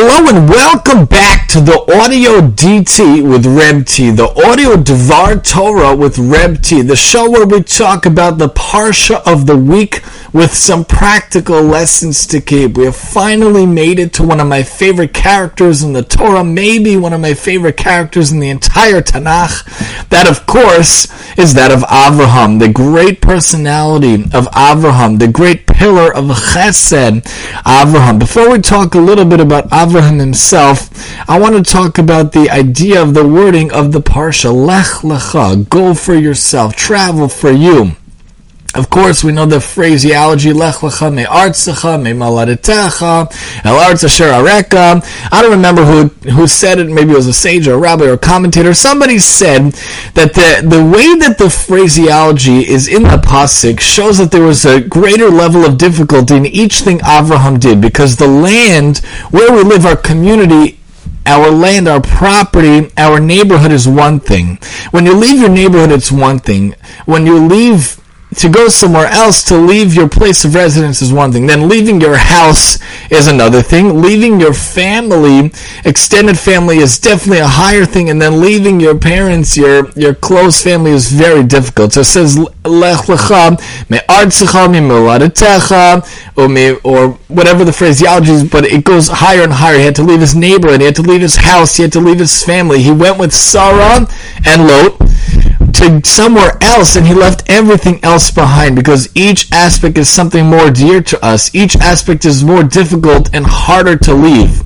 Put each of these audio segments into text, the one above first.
Hello and welcome back to the Audio DT with Reb T, the Audio Devar Torah with Reb T, the show where we talk about the Parsha of the week with some practical lessons to keep. We have finally made it to one of my favorite characters in the Torah, maybe one of my favorite characters in the entire Tanakh. That, of course, is that of Avraham, the great personality of Avraham, the great pillar of Chesed, Avraham. Before we talk a little bit about Avraham himself, I want to talk about the idea of the wording of the Parsha. Lech lecha, go for yourself, travel for you. Of course, we know the phraseology, lech lecha me artzecha me maladetecha, el artz areka. I don't remember who, who said it, maybe it was a sage or a rabbi or a commentator. Somebody said that the, the way that the phraseology is in the pasuk shows that there was a greater level of difficulty in each thing Avraham did, because the land where we live, our community, our land, our property, our neighborhood is one thing. When you leave your neighborhood, it's one thing. When you leave to go somewhere else, to leave your place of residence is one thing. Then leaving your house is another thing. Leaving your family, extended family is definitely a higher thing. And then leaving your parents, your, your close family is very difficult. So it says, Lech lecha, me'artzecha, me or whatever the phraseology is, but it goes higher and higher. He had to leave his neighborhood. He had to leave his house. He had to leave his family. He went with Sarah and Lot to somewhere else and he left everything else behind because each aspect is something more dear to us. Each aspect is more difficult and harder to leave.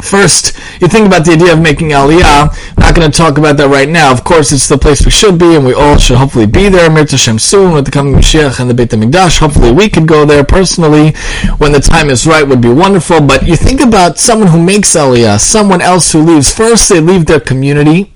First, you think about the idea of making Aliyah. I'm not going to talk about that right now. Of course, it's the place we should be, and we all should hopefully be there. Mir Hashem soon with the coming Mashiach and the Beit HaMikdash. Hopefully, we could go there personally when the time is right. Would be wonderful. But you think about someone who makes Aliyah, someone else who leaves. First, they leave their community,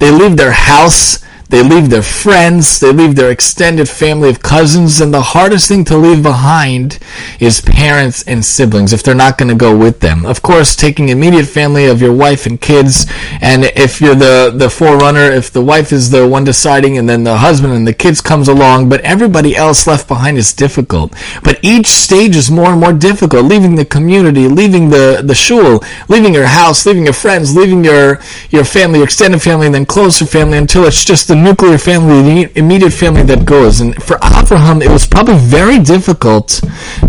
they leave their house, they leave their friends, they leave their extended family of cousins, and the hardest thing to leave behind is parents and siblings if they're not going to go with them. Of course, taking immediate family of your wife and kids, and if you're the, the forerunner, if the wife is the one deciding and then the husband and the kids comes along, but everybody else left behind is difficult. But each stage is more and more difficult. Leaving the community, leaving the, the shul, leaving your house, leaving your friends, leaving your, your family, your extended family, and then closer family until it's just the nuclear family, the immediate family that goes. And for Abraham, it was probably very difficult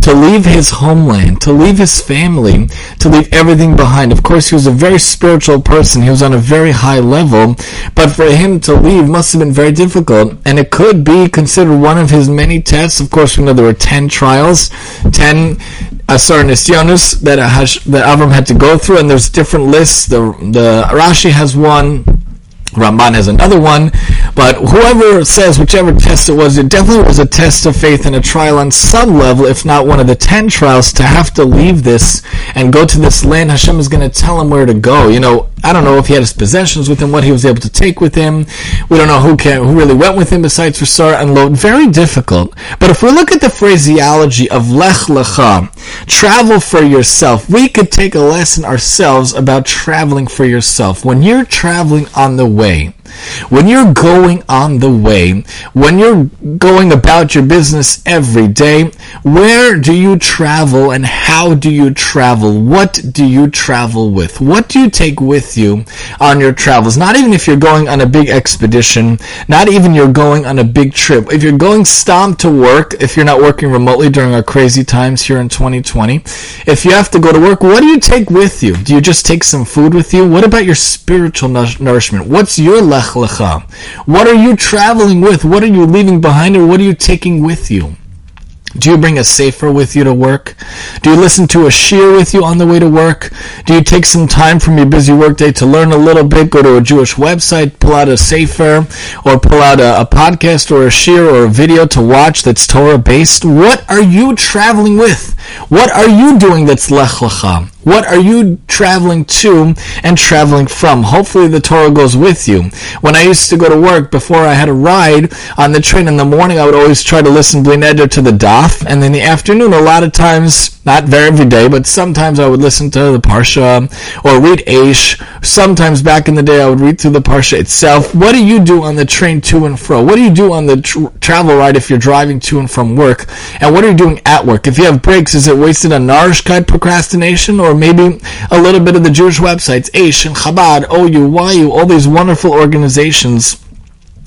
to leave his homeland, to leave his family, to leave everything behind. Of course, he was a very spiritual person. He was on a very high level, but for him to leave must have been very difficult. And it could be considered one of his many tests. Of course, we know there were 10 trials, 10 Asar that, that Avram had to go through, and there's different lists. The, the Rashi has one, Ramban has another one, but whoever says whichever test it was, it definitely was a test of faith and a trial on some level, if not one of the ten trials, to have to leave this and go to this land. Hashem is going to tell him where to go. You know, I don't know if he had his possessions with him, what he was able to take with him. We don't know who can, who really went with him besides for and Lot. Very difficult. But if we look at the phraseology of Lech Lecha, travel for yourself, we could take a lesson ourselves about traveling for yourself. When you're traveling on the way, when you're going on the way, when you're going about your business every day, where do you travel and how do you travel? What do you travel with? What do you take with you on your travels? Not even if you're going on a big expedition, not even you're going on a big trip. If you're going stomp to work, if you're not working remotely during our crazy times here in 2020, if you have to go to work, what do you take with you? Do you just take some food with you? What about your spiritual nourishment? What's your lech lecha? What are you traveling with? What are you leaving behind or what are you taking with you? Do you bring a sefer with you to work? Do you listen to a shiur with you on the way to work? Do you take some time from your busy workday to learn a little bit? Go to a Jewish website, pull out a sefer, or pull out a, a podcast or a shiur or a video to watch that's Torah based? What are you traveling with? What are you doing that's lech lecha? What are you traveling to and traveling from? Hopefully the Torah goes with you. When I used to go to work, before I had a ride on the train in the morning, I would always try to listen bli neder to the daf, and in the afternoon, a lot of times, not very every day, but sometimes I would listen to the Parsha or read Aish. Sometimes back in the day, I would read through the Parsha itself. What do you do on the train to and fro? What do you do on the tr- travel ride if you're driving to and from work? And what are you doing at work? If you have breaks, is it wasted on Narishkeit procrastination or or maybe a little bit of the Jewish websites, Aish and Chabad, OU, YU, all these wonderful organizations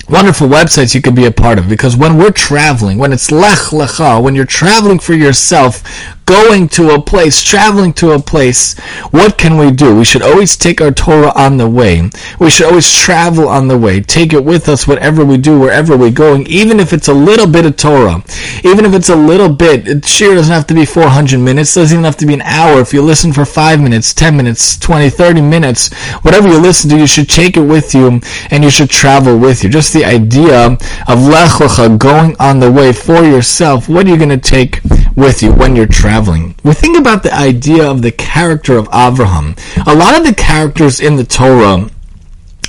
wonderful websites you could be a part of. Because when we're traveling, when it's lech lecha, when you're traveling for yourself, going to a place, traveling to a place, what can we do? We should always take our Torah on the way. We should always travel on the way. Take it with us whatever we do, wherever we're going, even if it's a little bit of Torah. Even if it's a little bit, it sure doesn't have to be 400 minutes, it doesn't even have to be an hour. If you listen for 5 minutes, 10 minutes, 20, 30 minutes, whatever you listen to, you should take it with you and you should travel with you. Just the idea of Lech Lecha, going on the way for yourself, what are you going to take with you when you're traveling? Traveling. We think about the idea of the character of Abraham. A lot of the characters in the Torah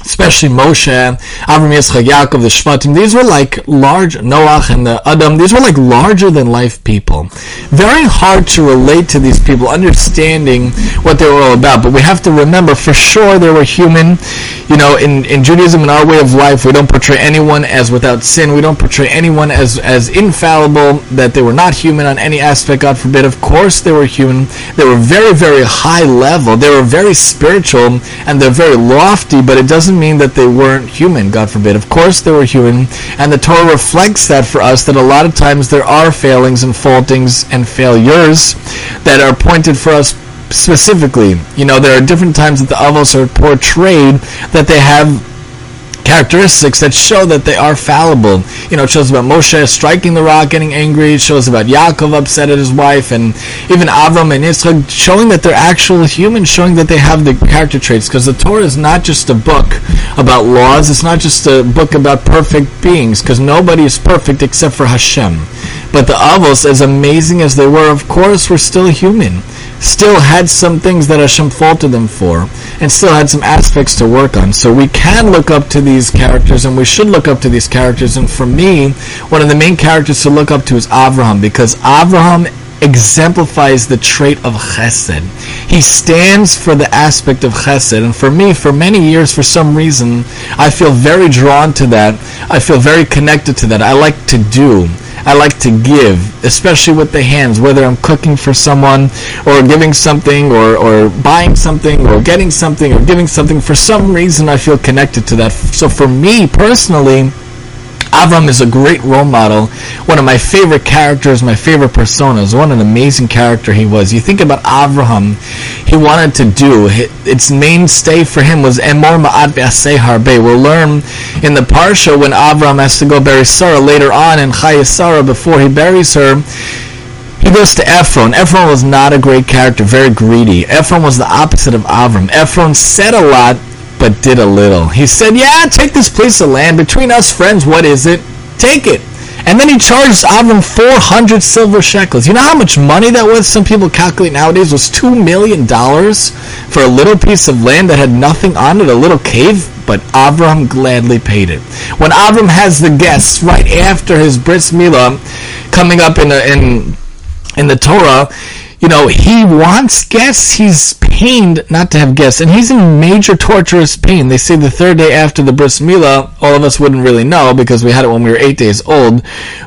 especially Moshe, Avram Yitzchak, Yaakov, the Shvatim, these were like large, Noach and the Adam, these were like larger than life people. Very hard to relate to these people, understanding what they were all about, but we have to remember for sure they were human. You know, in, in Judaism, in our way of life, we don't portray anyone as without sin, we don't portray anyone as, as infallible, that they were not human on any aspect, God forbid. Of course they were human. They were very, very high level, they were very spiritual, and they're very lofty, but it doesn't mean that they weren't human, God forbid. Of course they were human, and the Torah reflects that for us, that a lot of times there are failings and faultings and failures that are pointed for us specifically. You know, there are different times that the Avos are portrayed that they have characteristics that show that they are fallible. You know, it shows about Moshe striking the rock, getting angry. It shows about Yaakov upset at his wife, and even Avram and Yitzchak, showing that they're actual humans, showing that they have the character traits. Because the Torah is not just a book about laws. It's not just a book about perfect beings. Because nobody is perfect except for Hashem. But the Avos, as amazing as they were, of course, were still human still had some things that Hashem faulted them for, and still had some aspects to work on. So we can look up to these characters, and we should look up to these characters. And for me, one of the main characters to look up to is Avraham, because Avraham exemplifies the trait of chesed. He stands for the aspect of chesed. And for me, for many years, for some reason, I feel very drawn to that. I feel very connected to that. I like to do. I like to give, especially with the hands, whether I'm cooking for someone or giving something or, or buying something or getting something or giving something. For some reason, I feel connected to that. So for me personally, Avram is a great role model, one of my favorite characters, my favorite personas. What an amazing character he was. You think about Avraham, he wanted to do, its mainstay for him was Emor Ma'at Harbe. We'll learn in the Parsha when Avram has to go bury Sarah later on in Chayei Sarah before he buries her. He goes to Ephron. Ephron was not a great character, very greedy. Ephron was the opposite of Avram. Ephron said a lot, but did a little. He said, yeah, take this piece of land. Between us friends, what is it? Take it. And then he charged Avram 400 silver shekels. You know how much money that was? Some people calculate nowadays was $2 million for a little piece of land that had nothing on it, a little cave. But Avram gladly paid it. When Avram has the guests right after his bris milah coming up in, in, in the Torah, you know, he wants guests. He's pained not to have guests, and he's in major torturous pain. They say the third day after the bris milah, all of us wouldn't really know because we had it when we were eight days old,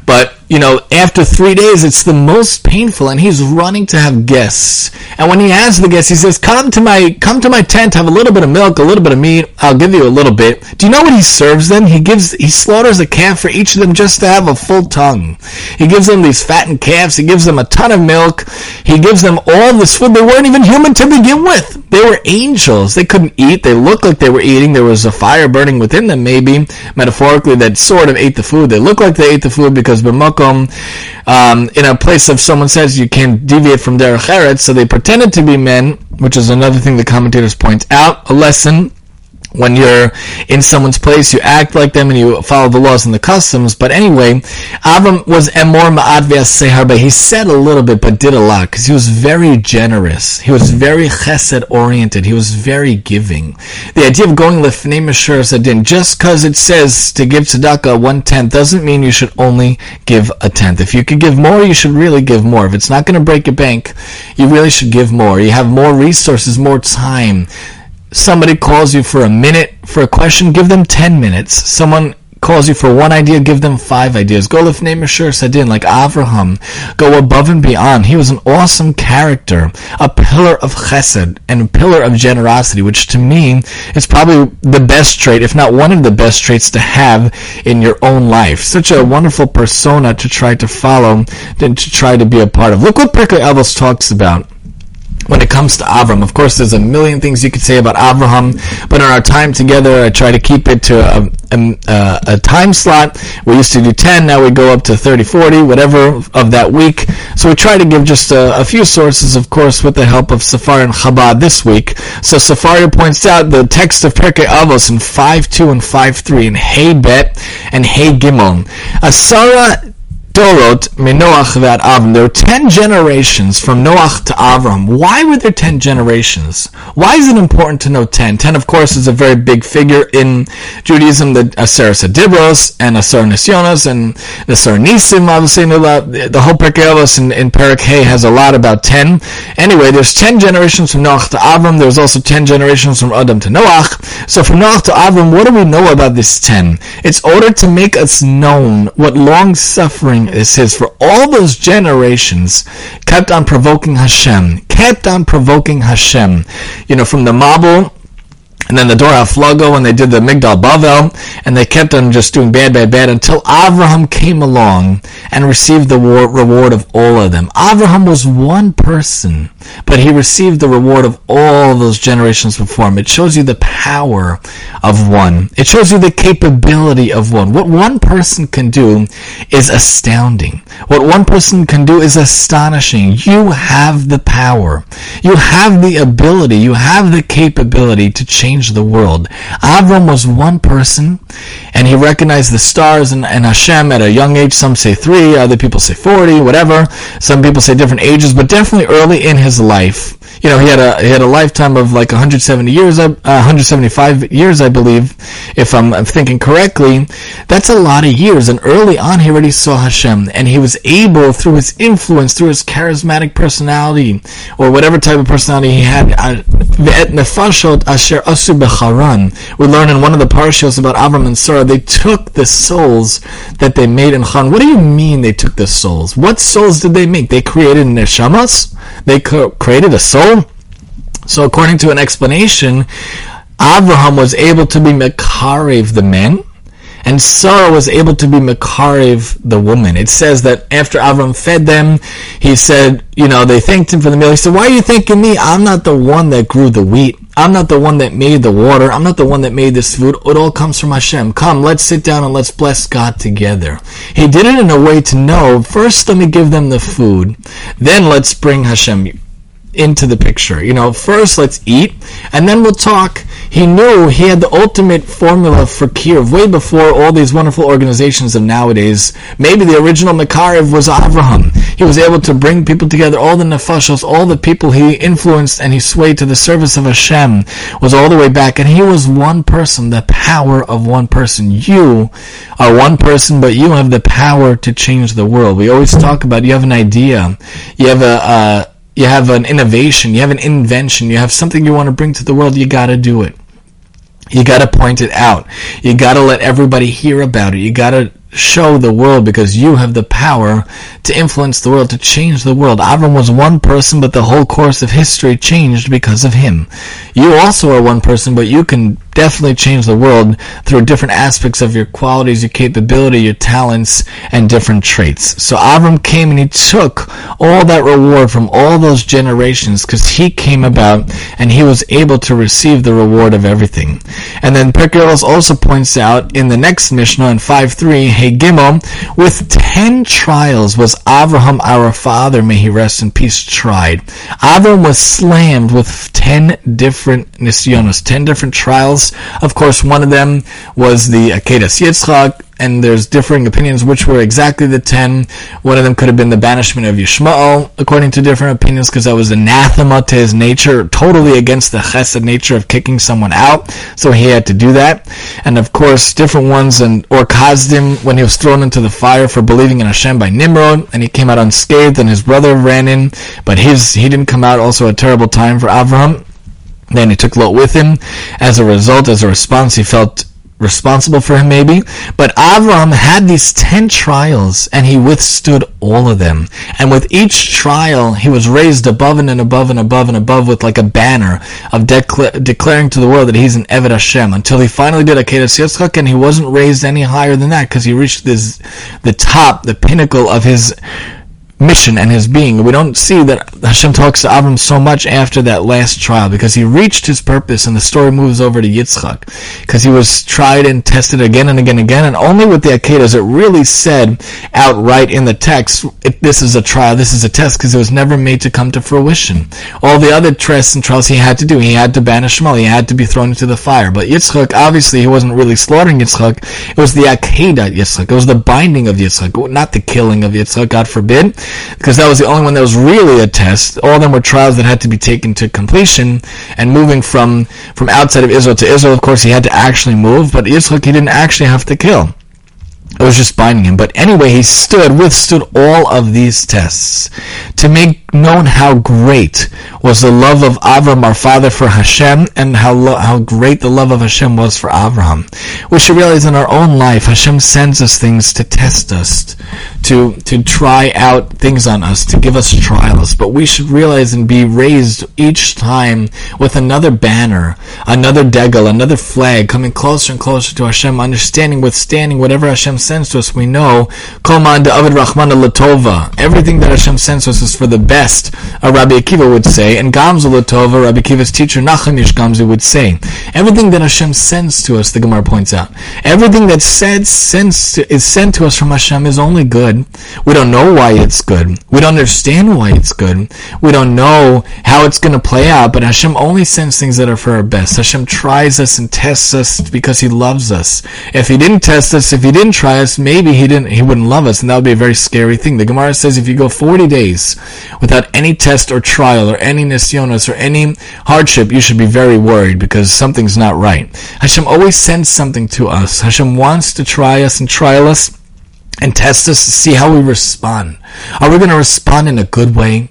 but you know, after three days, it's the most painful, and he's running to have guests. And when he has the guests, he says, "Come to my, come to my tent, have a little bit of milk, a little bit of meat. I'll give you a little bit." Do you know what he serves them? He gives, he slaughters a calf for each of them just to have a full tongue. He gives them these fattened calves. He gives them a ton of milk. He gives them all this food. They weren't even human to begin with. They were angels. They couldn't eat. They looked like they were eating. There was a fire burning within them, maybe metaphorically, that sort of ate the food. They looked like they ate the food because um, in a place if someone says you can't deviate from derech eretz, so they pretended to be men, which is another thing the commentators point out. A lesson when you're in someone's place, you act like them and you follow the laws and the customs. But anyway, Avram was emor ma'ad ve'aseharbe. He said a little bit, but did a lot because he was very generous. He was very chesed oriented. He was very giving. The idea of going lefnei mashur sadin, just because it says to give tzedakah one tenth, doesn't mean you should only give a tenth. If you could give more, you should really give more. If it's not going to break your bank, you really should give more. You have more resources, more time somebody calls you for a minute for a question, give them 10 minutes. Someone calls you for one idea, give them five ideas. Go lifnim mishuras hadin, like Avraham. Go above and beyond. He was an awesome character, a pillar of chesed, and a pillar of generosity, which to me is probably the best trait, if not one of the best traits to have in your own life. Such a wonderful persona to try to follow, and to try to be a part of. Look what Pirkei Avos talks about when it comes to Avram. Of course, there's a million things you could say about Avraham, but in our time together, I try to keep it to a, a, a, time slot. We used to do 10, now we go up to 30, 40, whatever of that week. So we try to give just a, a few sources, of course, with the help of Safar and Chabad this week. So Safar points out the text of Pirkei Avos in 5.2 and 5.3 in Hey Bet and Hey Gimel. Asara Dorot Minoach Vat Avram. There were ten generations from Noach to Avram. Why were there ten generations? Why is it important to know ten? Ten, of course, is a very big figure in Judaism. The Aseres HaDibros and Aser Nisyonos and Aser Nisim, obviously, the whole Perkei in, in Perak Hay has a lot about ten. Anyway, there's ten generations from Noach to Avram. There's also ten generations from Adam to Noach. So from Noach to Avram, what do we know about this ten? It's ordered to make us known what long suffering it says, for all those generations kept on provoking Hashem, kept on provoking Hashem. You know, from the Mabul and then the Dor HaFlaga and they did the Migdal Bavel, and they kept on just doing bad, bad, bad until Avraham came along and received the reward of all of them. Avraham was one person, but he received the reward of all those generations before him. It shows you the power of one. It shows you the capability of one. What one person can do is astounding. What one person can do is astonishing. You have the power. You have the ability. You have the capability to change change the world. Avram was one person, and he recognized the stars and, and Hashem at a young age. Some say three, other people say 40, whatever. Some people say different ages, but definitely early in his life you know, he had a he had a lifetime of like 170 years, uh, 175 years, I believe, if I'm, I'm, thinking correctly. That's a lot of years, and early on, he already saw Hashem, and he was able, through his influence, through his charismatic personality, or whatever type of personality he had. Uh, asher becharan. We learn in one of the parashas about Avram and Sarah. They took the souls that they made in Haran. What do you mean they took the souls? What souls did they make? They created neshamas. They created a soul. So according to an explanation, Abraham was able to be Mekarev the men, and Sarah was able to be Mekarev the woman. It says that after Avram fed them, he said, you know, they thanked him for the meal. He said, why are you thanking me? I'm not the one that grew the wheat. I'm not the one that made the water. I'm not the one that made this food. It all comes from Hashem. Come, let's sit down and let's bless God together. He did it in a way to know, first let me give them the food, then let's bring Hashem into the picture. You know, first let's eat, and then we'll talk. He knew he had the ultimate formula for kiruv way before all these wonderful organizations of nowadays. Maybe the original Makarev was Avraham. He was able to bring people together, all the nefashos, all the people he influenced and he swayed to the service of Hashem was all the way back, and he was one person, the power of one person. You are one person, but you have the power to change the world. We always talk about you have an idea, you have a, a you have an innovation, you have an invention, you have something you want to bring to the world, you gotta do it. You gotta point it out. You gotta let everybody hear about it. You gotta show the world because you have the power to influence the world, to change the world. Avram was one person, but the whole course of history changed because of him. You also are one person, but you can definitely change the world through different aspects of your qualities, your capability, your talents, and different traits. So Avram came and he took all that reward from all those generations because he came about and he was able to receive the reward of everything. And then Pirkei Avos also points out in the next Mishnah in 5 3, Hegimel, with ten trials was Avraham our father, may he rest in peace, tried. Avraham was slammed with ten different nisyonos, ten different trials. Of course, one of them was the Akedah Yitzchak, and there's differing opinions which were exactly the ten. One of them could have been the banishment of Yishmael, according to different opinions, because that was anathema to his nature, totally against the chesed nature of kicking someone out. So he had to do that. And of course, different ones, and Ur Kasdim when he was thrown into the fire for believing in Hashem by Nimrod, and he came out unscathed, and his brother ran in, but his he didn't come out. Also, a terrible time for Avraham. Then he took Lot with him. As a result, as a response, he felt responsible for him maybe. But Avram had these 10 trials and he withstood all of them. And with each trial, he was raised above and, above and above and above with like a banner of decla- declaring to the world that he's an Eved Hashem until he finally did a Akedas Yitzchak and he wasn't raised any higher than that because he reached this, the top, the pinnacle of his mission and his being. We don't see that Hashem talks to Avram so much after that last trial because he reached his purpose and the story moves over to Yitzchak because he was tried and tested again and again and again and only with the Akedah is it really said outright in the text this is a trial, this is a test because it was never made to come to fruition. All the other tests and trials he had to do, he had to banish Yishmael, he had to be thrown into the fire. But Yitzchak, obviously he wasn't really slaughtering Yitzchak, it was the Akedah Yitzchak, it was the binding of Yitzchak, not the killing of Yitzchak, God forbid because that was the only one that was really a test. All of them were trials that had to be taken to completion, and moving from from outside of Israel to Israel, of course, he had to actually move, but Yitzchak he didn't actually have to kill. It was just binding him. But anyway, he stood, withstood all of these tests to make known how great was the love of Avram, our father, for Hashem, and how lo- how great the love of Hashem was for Abraham. We should realize in our own life, Hashem sends us things to test us, to to try out things on us, to give us trials. But we should realize and be raised each time with another banner, another degel, another flag, coming closer and closer to Hashem, understanding, withstanding whatever Hashem sends to us, we know, Koman de Avid Rahman Latova. Everything that Hashem sends us is for the best, uh, Rabbi Akiva would say, and Gamzu Latova, Rabbi Akiva's teacher Nachum Ish Gamzu would say. Everything that Hashem sends to us, the Gemara points out, everything that said, sends to, is sent to us from Hashem is only good. We don't know why it's good. We don't understand why it's good. We don't know how it's going to play out, but Hashem only sends things that are for our best. Hashem tries us and tests us because He loves us. If He didn't test us, if He didn't try us, maybe he didn't he wouldn't love us, and that would be a very scary thing. The Gemara says if you go 40 days without any test or trial or any nisyonos or any hardship, you should be very worried because something's not right. Hashem always sends something to us. Hashem wants to try us and trial us and test us to see how we respond. Are we going to respond in a good way?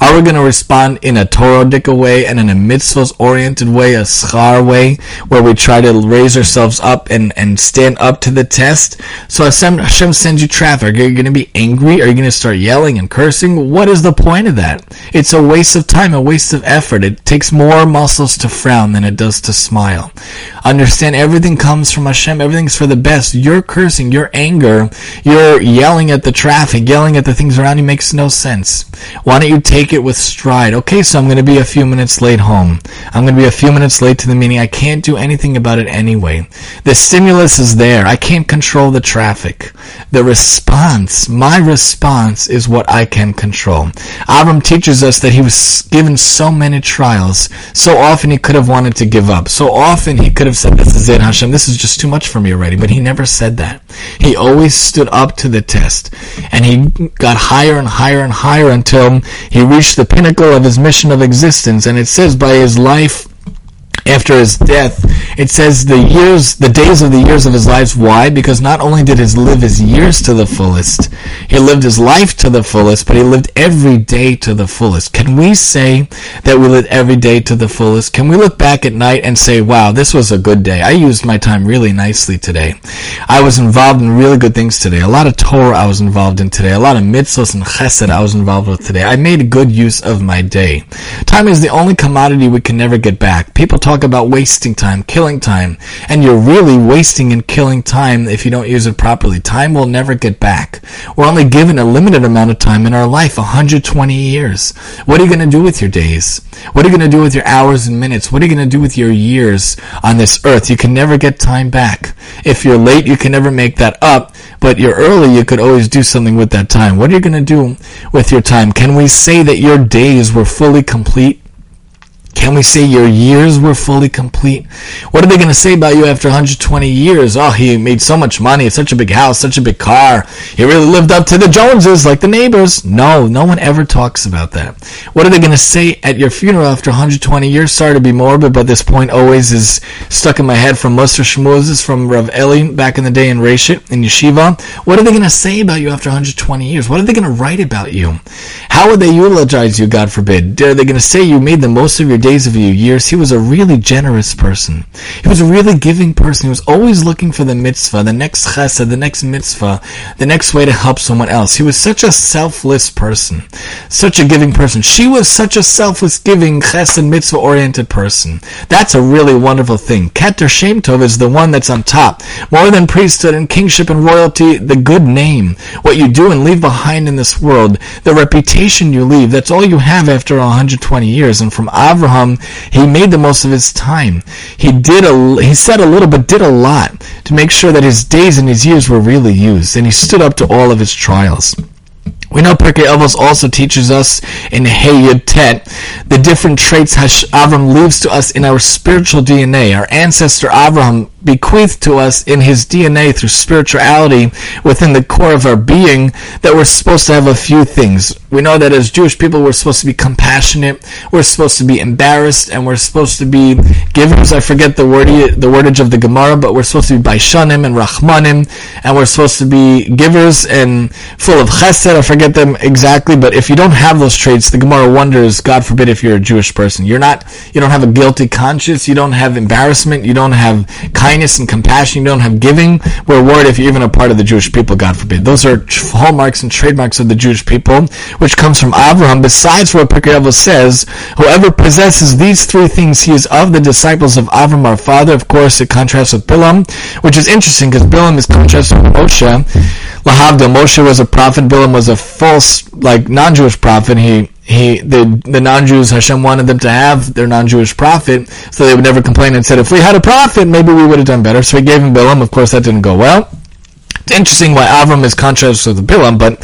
Are we going to respond in a Torah way and in a mitzvahs oriented way, a schar way, where we try to raise ourselves up and, and stand up to the test? So Hashem, Hashem sends you traffic. Are you going to be angry? Are you going to start yelling and cursing? What is the point of that? It's a waste of time, a waste of effort. It takes more muscles to frown than it does to smile. Understand everything comes from Hashem. Everything's for the best. Your cursing, your anger, your yelling at the traffic, yelling at the things around you makes no sense. Why don't you take it with stride? Okay, so I'm going to be a few minutes late home. I'm going to be a few minutes late to the meeting. I can't do anything about it anyway. The stimulus is there. I can't control the traffic. The response, my response is what I can control. Abram teaches us that he was given so many trials. So often he could have wanted to give up. So often he could have said, this is it, Hashem. This is just too much for me already. But he never said that. He always stood up to the test. And he got higher and higher and higher until he reached the pinnacle of his mission of existence. And it says by his life after his death, it says the years, the days of the years of his life. Why? Because not only did he live his years to the fullest, he lived his life to the fullest, but he lived every day to the fullest. Can we say that we lived every day to the fullest? Can we look back at night and say, wow, this was a good day. I used my time really nicely today. I was involved in really good things today. A lot of Torah I was involved in today. A lot of mitzvahs and chesed I was involved with today. I made good use of my day. Time is the only commodity we can never get back. People talk about wasting time, killing time, and you're really wasting and killing time if you don't use it properly. Time will never get back. We're only given a limited amount of time in our life, 120 years. What are you going to do with your days? What are you going to do with your hours and minutes? What are you going to do with your years on this earth? You can never get time back. If you're late, you can never make that up, but you're early, you could always do something with that time. What are you going to do with your time? Can we say that your days were fully complete? Can we say your years were fully complete? What are they going to say about you after 120 years? Oh, he made so much money, such a big house, such a big car. He really lived up to the Joneses like the neighbors. No, no one ever talks about that. What are they going to say at your funeral after 120 years? Sorry to be morbid, but this point always is stuck in my head from Mussar Shmuzes from Rav Eli back in the day in Reshit, in Yeshiva. What are they going to say about you after 120 years? What are they going to write about you? How would they eulogize you, God forbid? Are they going to say you made the most of your day? Days of your years, he was a really generous person. He was a really giving person. He was always looking for the mitzvah, the next chesed, the next mitzvah, the next way to help someone else. He was such a selfless person, such a giving person. She was such a selfless, giving, chesed, and mitzvah oriented person. That's a really wonderful thing. Keter Shem Tov is the one that's on top. More than priesthood and kingship and royalty, the good name, what you do and leave behind in this world, the reputation you leave, that's all you have after 120 years. And from Abraham, he made the most of his time. He did a, he said a little, but did a lot to make sure that his days and his years were really used. And he stood up to all of his trials. We know Pirkei Avos also teaches us in Hey Tet the different traits Avram leaves to us in our spiritual DNA. Our ancestor Avram bequeathed to us in his DNA through spirituality within the core of our being that we're supposed to have a few things. We know that as Jewish people, we're supposed to be compassionate, we're supposed to be embarrassed, and we're supposed to be givers. I forget the word, the wordage of the Gemara, but we're supposed to be Baishanim and Rahmanim, and we're supposed to be givers and full of chesed. I forget them exactly, but if you don't have those traits, the Gemara wonders, God forbid, if you're a Jewish person. You're not, you don't have a guilty conscience, you don't have embarrassment, you don't have kindness and compassion, you don't have giving. Worried if you're even a part of the Jewish people, God forbid. Those are hallmarks and trademarks of the Jewish people which comes from Abraham, besides what Pirkei says, whoever possesses these three things, he is of the disciples of Abraham, our father. Of course, it contrasts with Bilam, which is interesting because Bilam is contrasted with Moshe. Lahavdil, Moshe was a prophet, Bilam was a false, like, non-Jewish prophet. He he the the non-Jews Hashem wanted them to have their non-Jewish prophet, so they would never complain and said, if we had a prophet, maybe we would have done better. So he gave him Bilam. Of course, that didn't go well. It's interesting why Avram is contrasted with Bilam, but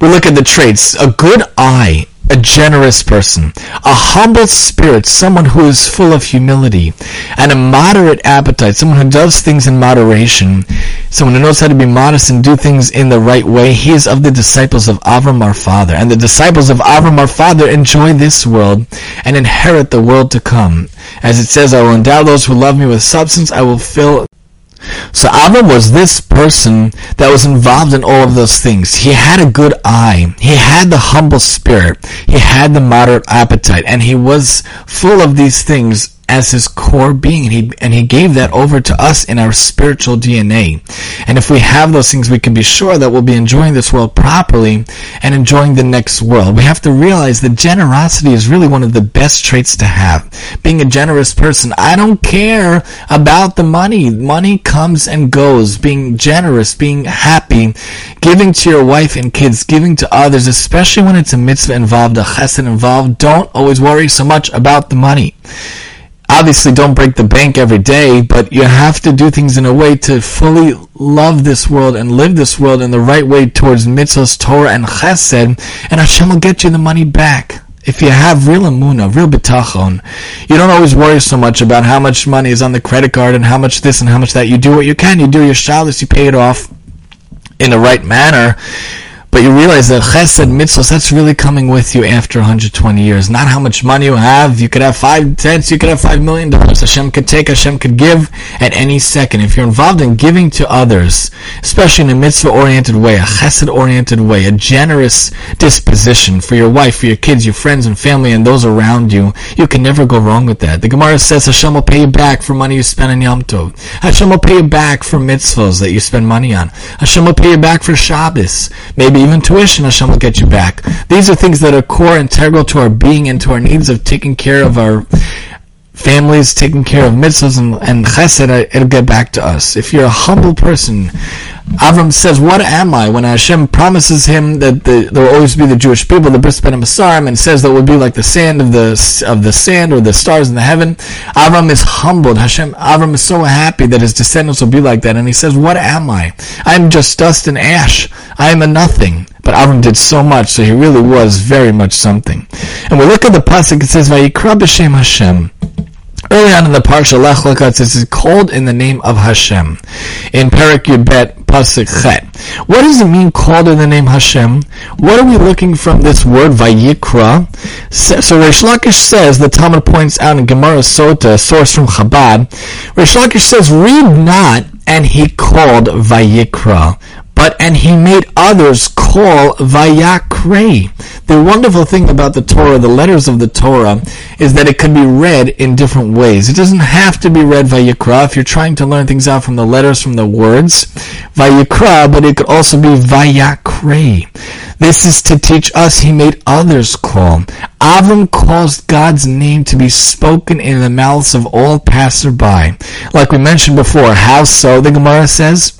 we look at the traits. A good eye, a generous person, a humble spirit, someone who is full of humility, and a moderate appetite, someone who does things in moderation, someone who knows how to be modest and do things in the right way. He is of the disciples of Avram our father. And the disciples of Avram our father enjoy this world and inherit the world to come. As it says, I will endow those who love me with substance, I will fill so Avram was this person that was involved in all of those things. He had a good eye. He had the humble spirit. He had the moderate appetite. And he was full of these things as his core being and he and he gave that over to us in our spiritual DNA. And if we have those things we can be sure that we'll be enjoying this world properly and enjoying the next world. We have to realize that generosity is really one of the best traits to have. Being a generous person, I don't care about the money. Money comes and goes. Being generous, being happy, giving to your wife and kids, giving to others, especially when it's a mitzvah involved, a chesed involved, don't always worry so much about the money obviously don't break the bank every day, but you have to do things in a way to fully love this world and live this world in the right way towards mitzvahs, Torah, and chesed, and Hashem will get you the money back. If you have real emunah, real bitachon, you don't always worry so much about how much money is on the credit card and how much this and how much that. You do what you can. You do your shalos, you pay it off in the right manner but you realize that chesed mitzvahs, that's really coming with you after 120 years. Not how much money you have. You could have five cents, you could have five million dollars. Hashem could take, Hashem could give at any second. If you're involved in giving to others, especially in a mitzvah-oriented way, a chesed-oriented way, a generous disposition for your wife, for your kids, your friends and family, and those around you, you can never go wrong with that. The Gemara says Hashem will pay you back for money you spend on Yom Tov. Hashem will pay you back for mitzvahs that you spend money on. Hashem will pay you back for Shabbos. Maybe even tuition, Hashem will get you back. These are things that are core, integral to our being and to our needs of taking care of our families, taking care of mitzvahs and, and chesed, uh, it'll get back to us. If you're a humble person, Avram says, "What am I?" When Hashem promises him that the, there will always be the Jewish people, the bris bein habesarim, and says that will be like the sand of the of the sand or the stars in the heaven. Avram is humbled. Hashem, Avram is so happy that his descendants will be like that, and he says, "What am I? I am just dust and ash. I am a nothing." But Avram did so much, so he really was very much something. And we look at the pasuk; it says, "Vayikra b'shem Hashem." Early on in the parsha Lech Lecha, says it's called in the name of Hashem. In Perak Yubet Pasuk Chet. What does it mean called in the name Hashem? What are we looking from this word Vayikra? So Reish Lakish says, the Talmud points out in Gemara Sota, source from Chabad, Reish Lakish says, read not, and he called Vayikra But, and he made others call Vayakre. The wonderful thing about the Torah, the letters of the Torah, is that it can be read in different ways. It doesn't have to be read Vayikra if you're trying to learn things out from the letters, from the words. Vayikra, but it could also be Vayakre. This is to teach us he made others call. Avram caused God's name to be spoken in the mouths of all passerby. Like we mentioned before, how so, the Gemara says?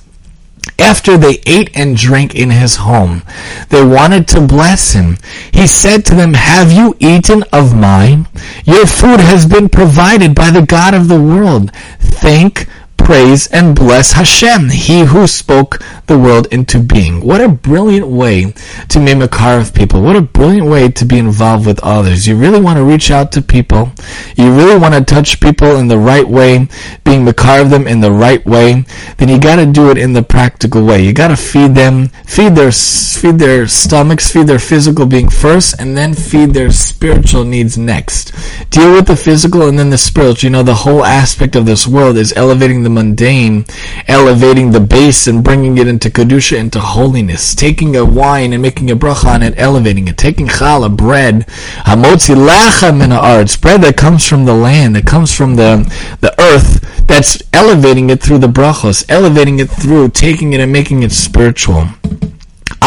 After they ate and drank in his home, they wanted to bless him. He said to them, Have you eaten of mine? Your food has been provided by the God of the world. Thank praise and bless Hashem, He who spoke the world into being. What a brilliant way to makar of people. What a brilliant way to be involved with others. You really want to reach out to people. You really want to touch people in the right way, being makar of them in the right way. Then you got to do it in the practical way. You got to feed them, feed their feed their stomachs, feed their physical being first, and then feed their spiritual needs next. Deal with the physical and then the spiritual. You know, the whole aspect of this world is elevating the mundane, elevating the base and bringing it into kedusha, into holiness. Taking a wine and making a bracha on it, elevating it. Taking challah, bread, hamotzi lacha min arts, bread that comes from the land, that comes from the the earth, that's elevating it through the brachos, elevating it through taking it and making it spiritual.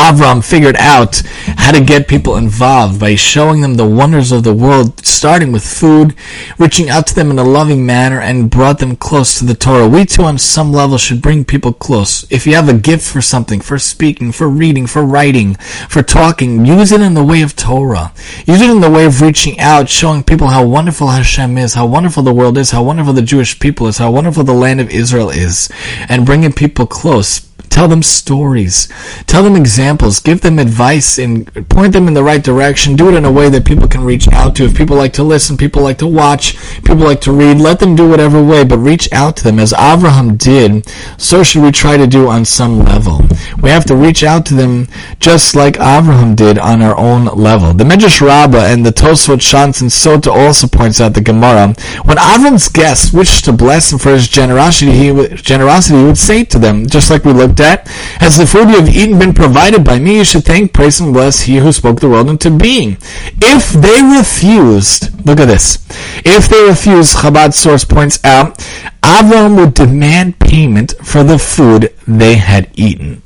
Avram figured out how to get people involved by showing them the wonders of the world, starting with food, reaching out to them in a loving manner, and brought them close to the Torah. We too, on some level, should bring people close. If you have a gift for something, for speaking, for reading, for writing, for talking, use it in the way of Torah. Use it in the way of reaching out, showing people how wonderful Hashem is, how wonderful the world is, how wonderful the Jewish people is, how wonderful the land of Israel is, and bringing people close Tell them stories. Tell them examples. Give them advice and point them in the right direction. Do it in a way that people can reach out to. If people like to listen, people like to watch, people like to read, let them do whatever way, but reach out to them. As Abraham did, so should we try to do on some level. We have to reach out to them just like Abraham did on our own level. The Medrash Rabbah and the Tosfos Shantz and Sota also points out the Gemara. When Avram's guests wished to bless him for his generosity, he, generosity, he would say to them, just like we looked that? Has the food you have eaten been provided by me? You should thank, praise, and bless He who spoke the world into being. If they refused, look at this. If they refused, Chabad source points out, Avram would demand payment for the food they had eaten.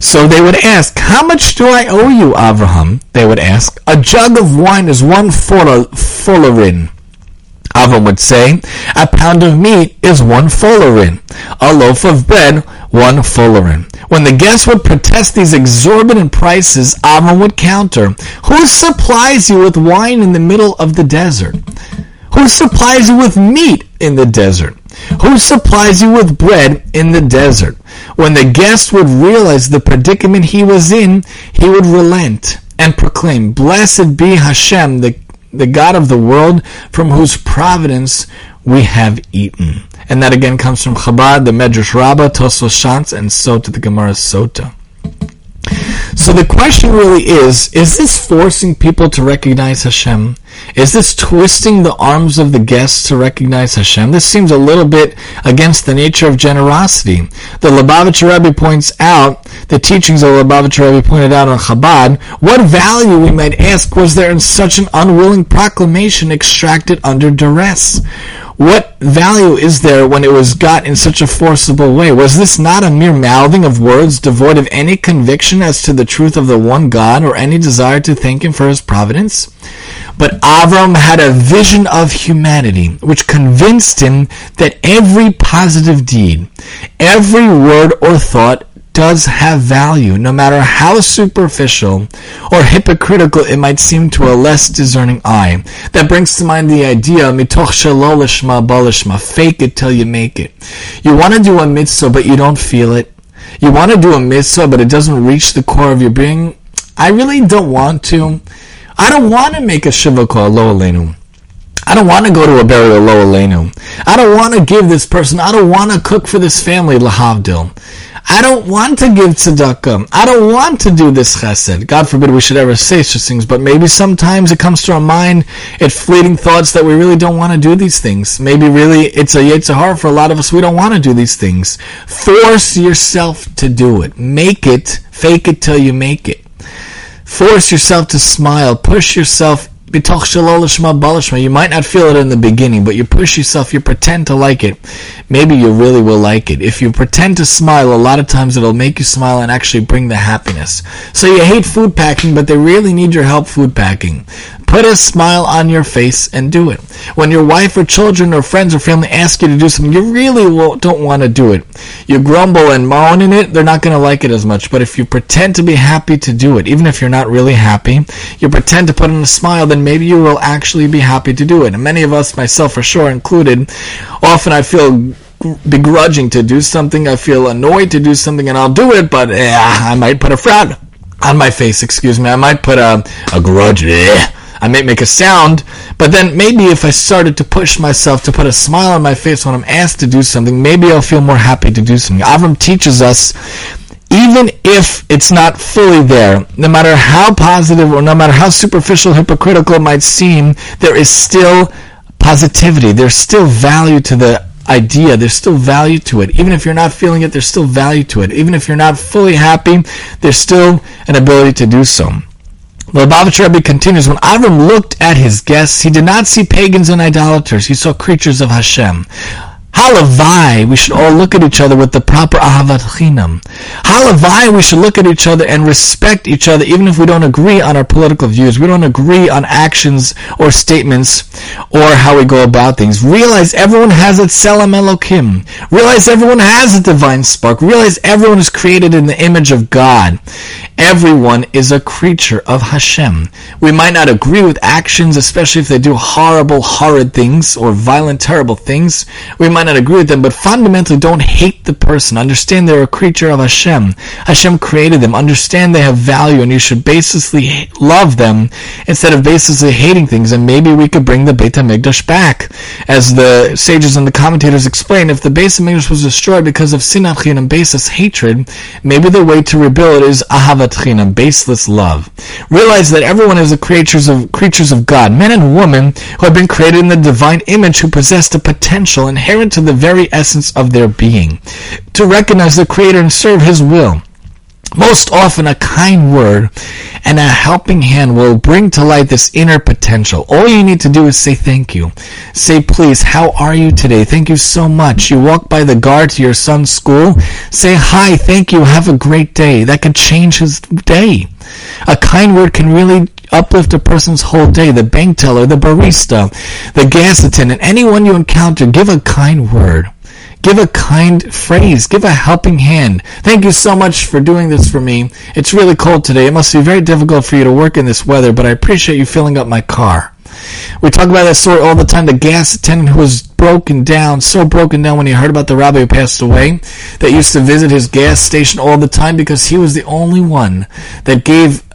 So they would ask, How much do I owe you, Avraham? They would ask. A jug of wine is one full of folarin. Avram would say, A pound of meat is one folarin. A loaf of bread one folarin. When the guests would protest these exorbitant prices, Avram would counter, Who supplies you with wine in the middle of the desert? Who supplies you with meat in the desert? Who supplies you with bread in the desert? When the guest would realize the predicament he was in, he would relent and proclaim, Blessed be Hashem, the, the God of the world, from whose providence we have eaten. And that again comes from Chabad, the Medrash Rabbah, Tosfos Shantz, and Sota, the Gemara Sota. So the question really is, is this forcing people to recognize Hashem? Is this twisting the arms of the guests to recognize Hashem? This seems a little bit against the nature of generosity. The Lubavitcher Rebbe points out, the teachings of the Lubavitcher Rebbe pointed out on Chabad, what value, we might ask, was there in such an unwilling proclamation extracted under duress? What value is there when it was got in such a forcible way? Was this not a mere mouthing of words devoid of any conviction as to the truth of the one God or any desire to thank Him for His providence? But Avram had a vision of humanity which convinced him that every positive deed, every word or thought does have value, no matter how superficial or hypocritical it might seem to a less discerning eye. That brings to mind the idea, mitoch shalolishma balishma, fake it till you make it. You want to do a mitzvah, but you don't feel it. You want to do a mitzvah, but it doesn't reach the core of your being. I really don't want to. I don't want to make a shiva call, lo I don't want to go to a burial lo aleinu. I don't want to give this person. I don't want to cook for this family lahavdil. I don't want to give tzedakah. I don't want to do this chesed. God forbid we should ever say such things, but maybe sometimes it comes to our mind, it's fleeting thoughts that we really don't want to do these things. Maybe really it's a yetzer hara for a lot of us. We don't want to do these things. Force yourself to do it. Make it. Fake it till you make it. Force yourself to smile. Push yourself you might not feel it in the beginning, but you push yourself, you pretend to like it. Maybe you really will like it. If you pretend to smile, a lot of times it'll make you smile and actually bring the happiness. So you hate food packing, but they really need your help food packing. Put a smile on your face and do it. When your wife or children or friends or family ask you to do something, you really don't want to do it. You grumble and moan in it, they're not going to like it as much. But if you pretend to be happy to do it, even if you're not really happy, you pretend to put on a smile, then maybe you will actually be happy to do it. And many of us, myself for sure included, often I feel begrudging to do something. I feel annoyed to do something and I'll do it, but eh, I might put a frown on my face, excuse me. I might put a, a grudge. I may make a sound, but then maybe if I started to push myself to put a smile on my face when I'm asked to do something, maybe I'll feel more happy to do something. Avram teaches us even if it's not fully there, no matter how positive or no matter how superficial, hypocritical it might seem, there is still positivity. There's still value to the idea. There's still value to it. Even if you're not feeling it, there's still value to it. Even if you're not fully happy, there's still an ability to do so. The Lubavitch Rebbe continues, when Avram looked at his guests, he did not see pagans and idolaters. He saw creatures of Hashem. Halavai, we should all look at each other with the proper ahavat chinam. Halavai, we should look at each other and respect each other even if we don't agree on our political views. We don't agree on actions or statements or how we go about things. Realize everyone has a tselem elokim. Realize everyone has a divine spark. Realize everyone is created in the image of God. Everyone is a creature of Hashem. We might not agree with actions, especially if they do horrible, horrid things or violent, terrible things. We might not agree with them, but fundamentally don't hate the person. Understand they're a creature of Hashem. Hashem created them. Understand they have value and you should basically love them instead of basically hating things. And maybe we could bring the Beit HaMikdash back. As the sages and the commentators explain, if the Beit HaMikdash was destroyed because of sinat chinam and baseless hatred, maybe the way to rebuild is ahavat chinam, baseless love. Realize that everyone is the creatures of creatures of God, men and women who have been created in the divine image who possess the potential inherent to the very essence of their being, to recognize the Creator and serve His will. Most often, a kind word and a helping hand will bring to light this inner potential. All you need to do is say thank you. Say, please, how are you today? Thank you so much. You walk by the guard to your son's school. Say, hi, thank you, have a great day. That can change his day. A kind word can really uplift a person's whole day. The bank teller, the barista, the gas attendant, anyone you encounter, give a kind word. Give a kind phrase. Give a helping hand. Thank you so much for doing this for me. It's really cold today. It must be very difficult for you to work in this weather, but I appreciate you filling up my car. We talk about that story all the time. The gas attendant who was broken down, so broken down when he heard about the rabbi who passed away, that used to visit his gas station all the time because he was the only one that gave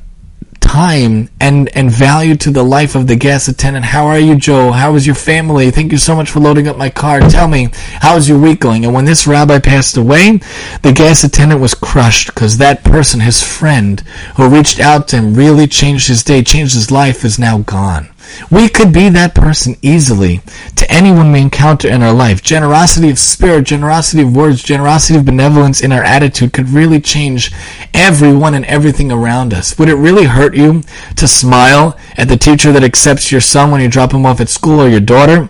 time and, and value to the life of the gas attendant. How are you, Joe? How is your family? Thank you so much for loading up my car. Tell me, how is your week going? And when this rabbi passed away, the gas attendant was crushed because that person, his friend, who reached out to him, really changed his day, changed his life, is now gone. We could be that person easily to anyone we encounter in our life. Generosity of spirit, generosity of words, generosity of benevolence in our attitude could really change everyone and everything around us. Would it really hurt you to smile at the teacher that accepts your son when you drop him off at school or your daughter?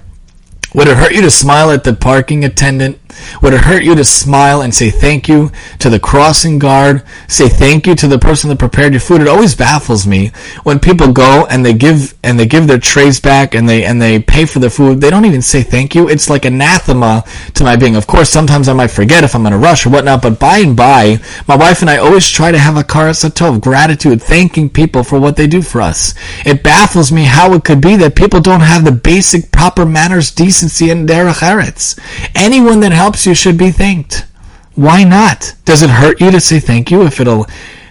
Would it hurt you to smile at the parking attendant would it hurt you to smile and say thank you to the crossing guard? Say thank you to the person that prepared your food? It always baffles me when people go and they give and they give their trays back and they and they pay for the food. They don't even say thank you. It's like anathema to my being. Of course, sometimes I might forget if I'm in a rush or whatnot, but by and by, my wife and I always try to have a karas of gratitude, thanking people for what they do for us. It baffles me how it could be that people don't have the basic proper manners, decency, and derech eretz. Anyone that helps you should be thanked. Why not? Does it hurt you to say thank you if it'll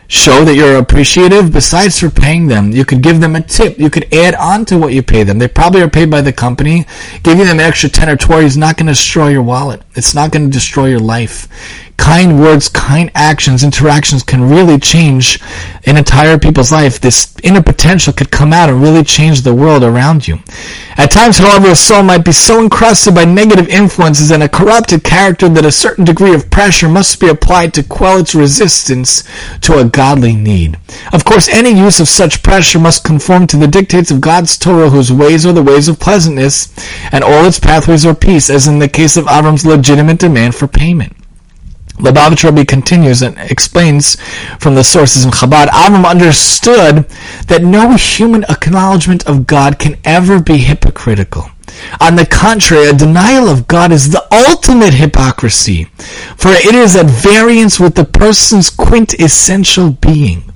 show that you're appreciative? Besides for paying them you could give them a tip. You could add on to what you pay them. They probably are paid by the company. Giving them an extra 10 or 20 is not going to destroy your wallet. It's not going to destroy your life kind words, kind actions, interactions can really change an entire people's life. This inner potential could come out and really change the world around you. At times, however, a soul might be so encrusted by negative influences and a corrupted character that a certain degree of pressure must be applied to quell its resistance to a godly need. Of course, any use of such pressure must conform to the dictates of God's Torah, whose ways are the ways of pleasantness, and all its pathways are peace, as in the case of Avram's legitimate demand for payment. Lubavitch Rebbe continues and explains from the sources in Chabad, Avram understood that no human acknowledgement of God can ever be hypocritical. On the contrary, a denial of God is the ultimate hypocrisy, for it is at variance with the person's quintessential being.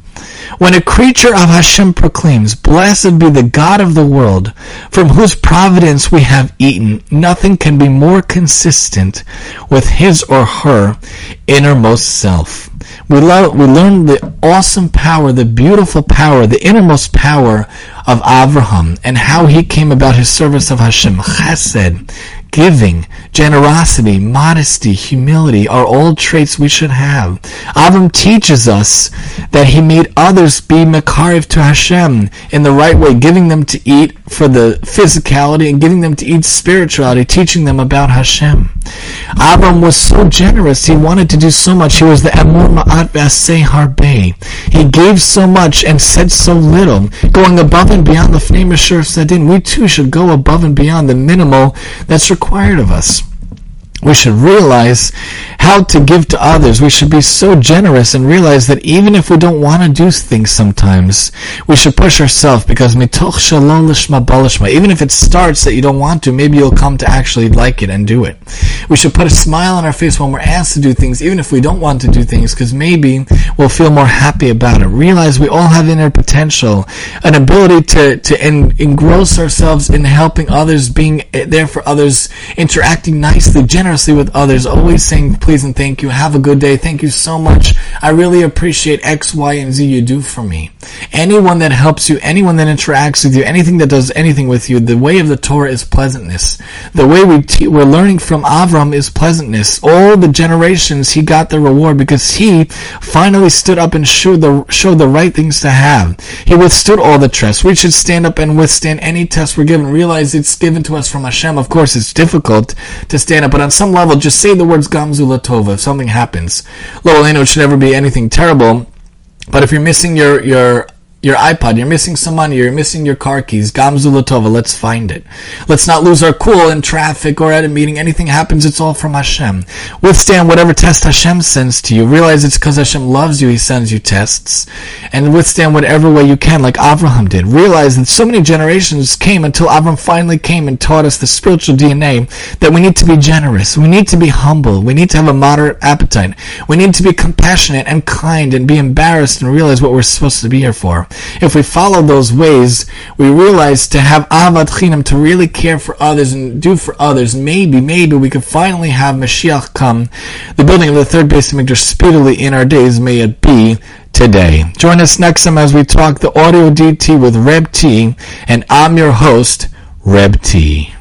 When a creature of Hashem proclaims, Blessed be the God of the world, from whose providence we have eaten, nothing can be more consistent with his or her innermost self. We, love, we learn the awesome power, the beautiful power, the innermost power of Avraham and how he came about his service of Hashem. Chesed, giving, generosity, modesty, humility are all traits we should have. Avram teaches us that he made others be makariv to Hashem in the right way, giving them to eat for the physicality and giving them to eat spirituality, teaching them about Hashem. Avram was so generous, he wanted to do so much. He was the Emor Me'at V'aseh Harbeh. He gave so much and said so little, going above and beyond the lifnim mishuras hadin. We too should go above and beyond the minimal that's required of us. We should realize how to give to others. We should be so generous and realize that even if we don't want to do things sometimes, we should push ourselves because mitoch shelo lishma ba lishma. Even if it starts that you don't want to, maybe you'll come to actually like it and do it. We should put a smile on our face when we're asked to do things, even if we don't want to do things, because maybe we'll feel more happy about it. Realize we all have inner potential, an ability to, to en- engross ourselves in helping others, being there for others, interacting nicely, generously with others, always saying please please and thank you. Have a good day. Thank you so much. I really appreciate X, Y, and Z you do for me. Anyone that helps you, anyone that interacts with you, anything that does anything with you, the way of the Torah is pleasantness. The way we te- we're learning from Avram is pleasantness. All the generations, he got the reward because he finally stood up and showed the, showed the right things to have. He withstood all the tests. We should stand up and withstand any test we're given. Realize it's given to us from Hashem. Of course, it's difficult to stand up, but on some level, just say the words Gam zu l'tova. If something happens, lo it should never be anything terrible. But if you're missing your your your iPod, you're missing some money, you're missing your car keys, Gam zu l'tova, let's find it. Let's not lose our cool in traffic or at a meeting. Anything happens, it's all from Hashem. Withstand whatever test Hashem sends to you. Realize it's because Hashem loves you, He sends you tests. And withstand whatever way you can, like Avraham did. Realize that so many generations came until Abraham finally came and taught us the spiritual DNA that we need to be generous. We need to be humble. We need to have a moderate appetite. We need to be compassionate and kind and be embarrassed and realize what we're supposed to be here for if we follow those ways, we realize to have ahavat chinam, to really care for others and do for others, maybe, maybe we could finally have Mashiach come, the building of the third Beit HaMikdash speedily in our days, may it be today. Join us next time as we talk the audio DT with Reb T, and I'm your host, Reb T.